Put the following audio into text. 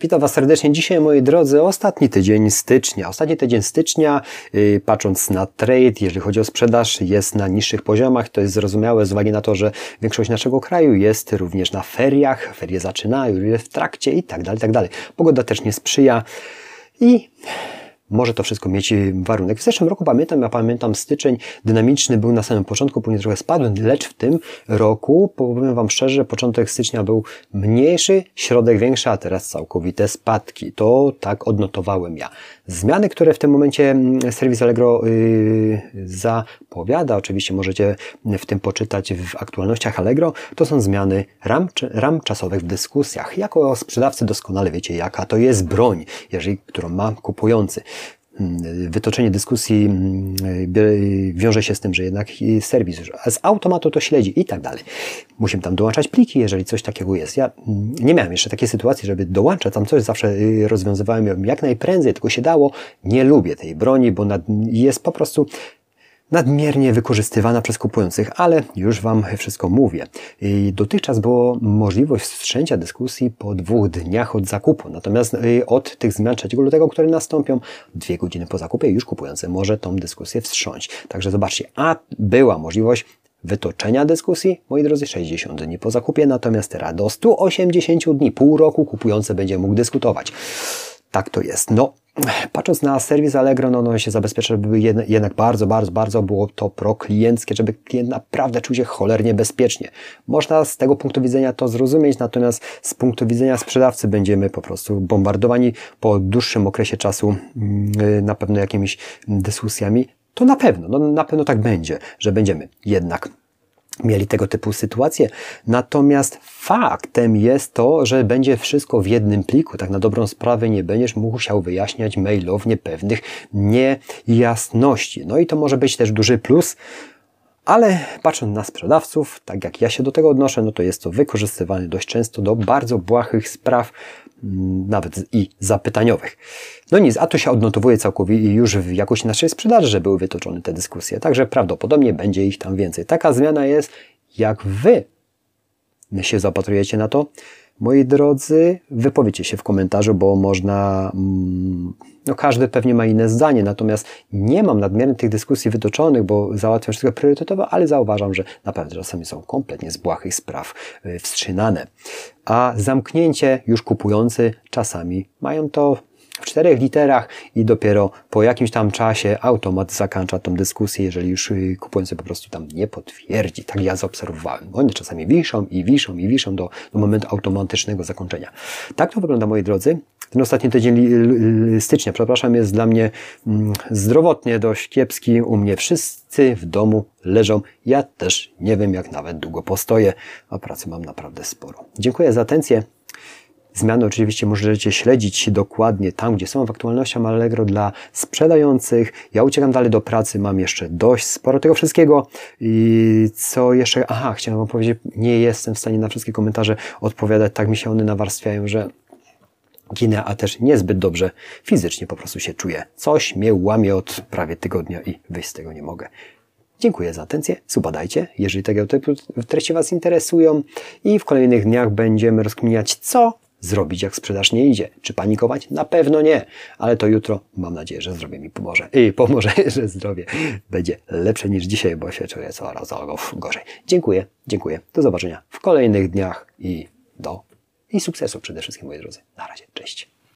Witam Was serdecznie. Dzisiaj, moi drodzy, ostatni tydzień stycznia. Ostatni tydzień stycznia, yy, patrząc na trade, jeżeli chodzi o sprzedaż, jest na niższych poziomach. To jest zrozumiałe z uwagi na to, że większość naszego kraju jest również na feriach. Ferie zaczynają, w trakcie i tak dalej, tak dalej. Pogoda też nie sprzyja i może to wszystko mieć warunek. W zeszłym roku pamiętam, ja pamiętam styczeń dynamiczny był na samym początku, później trochę spadł, lecz w tym roku, powiem Wam szczerze, początek stycznia był mniejszy, środek większy, a teraz całkowite spadki. To tak odnotowałem ja. Zmiany, które w tym momencie mm, serwis Allegro yy, zapowiada, oczywiście możecie w tym poczytać w aktualnościach Allegro, to są zmiany ram, ram czasowych w dyskusjach. Jako sprzedawcy doskonale wiecie, jaka to jest broń, jeżeli, którą ma kupujący. Mm, wytoczenie dyskusji mm, wiąże się z tym, że jednak serwis z automatu to śledzi i tak dalej. Musimy tam dołączać pliki, jeżeli coś takiego jest. Ja mm, nie miałem jeszcze takiej sytuacji, żeby dołączać tam coś, zawsze y, rozwiązywałem ją jak najprędzej, tylko się dało. Nie lubię tej broni, bo jest po prostu nadmiernie wykorzystywana przez kupujących, ale już Wam wszystko mówię. Dotychczas było możliwość wstrzęcia dyskusji po dwóch dniach od zakupu, natomiast y, od tych zmian 3 lutego, które nastąpią, dwie godziny po zakupie już kupujący może tą dyskusję wstrząść. Także zobaczcie, a była możliwość wytoczenia dyskusji, moi drodzy, 60 dni po zakupie, natomiast teraz do 180 dni, pół roku kupujący będzie mógł dyskutować. Tak to jest. No, patrząc na serwis Allegro, no, no się zabezpiecza, żeby jednak bardzo, bardzo, bardzo było to pro-klienckie, żeby klient naprawdę czuł się cholernie bezpiecznie. Można z tego punktu widzenia to zrozumieć, natomiast z punktu widzenia sprzedawcy będziemy po prostu bombardowani po dłuższym okresie czasu mm, na pewno jakimiś dyskusjami. To na pewno, no na pewno tak będzie, że będziemy jednak mieli tego typu sytuacje. Natomiast faktem jest to, że będzie wszystko w jednym pliku. Tak na dobrą sprawę nie będziesz musiał wyjaśniać mailownie pewnych niejasności. No i to może być też duży plus, ale patrząc na sprzedawców, tak jak ja się do tego odnoszę, no to jest to wykorzystywane dość często do bardzo błahych spraw, mm, nawet i zapytaniowych. No nic, a to się odnotowuje całkowicie już w jakości naszej sprzedaży, że były wytoczone te dyskusje. Także prawdopodobnie będzie ich tam więcej. Taka zmiana jest, jak Wy się zapatrujecie na to. Moi drodzy, wypowiedzcie się w komentarzu, bo można, mm, no każdy pewnie ma inne zdanie, natomiast nie mam nadmiernych tych dyskusji wytoczonych, bo załatwiam wszystko priorytetowo, ale zauważam, że naprawdę czasami są kompletnie z błahych spraw y, wstrzymane. A zamknięcie już kupujący czasami mają to w czterech literach i dopiero po jakimś tam czasie automat zakończa tą dyskusję, jeżeli już y, kupujący po prostu tam nie potwierdzi. Tak ja zaobserwowałem. One czasami wiszą i wiszą i wiszą do, do momentu automatycznego zakończenia. Tak to wygląda, moi drodzy. Ten ostatni tydzień stycznia, przepraszam, jest dla mnie mm, zdrowotnie dość kiepski. U mnie wszyscy w domu leżą. Ja też nie wiem, jak nawet długo postoję, a pracy mam naprawdę sporo. Dziękuję za atencję. Zmiany oczywiście możecie śledzić dokładnie tam, gdzie są w aktualnościach Allegro dla sprzedających. Ja uciekam dalej do pracy, mam jeszcze dość sporo tego wszystkiego. I co jeszcze? Aha, chciałem wam powiedzieć, nie jestem w stanie na wszystkie komentarze odpowiadać. Tak mi się one nawarstwiają, że ginę, a też niezbyt dobrze fizycznie po prostu się czuję. Coś mnie łamie od prawie tygodnia i wyjść z tego nie mogę. Dziękuję za atencję, subadajcie, jeżeli tego typu treści Was interesują i w kolejnych dniach będziemy rozkminiać, co zrobić, jak sprzedaż nie idzie. Czy panikować? Na pewno nie, ale to jutro mam nadzieję, że zdrowie mi pomoże. I pomoże, że zdrowie będzie lepsze niż dzisiaj, bo się czuję coraz gorzej. Dziękuję, dziękuję. Do zobaczenia w kolejnych dniach i do i sukcesu przede wszystkim, moi drodzy. Na razie, cześć.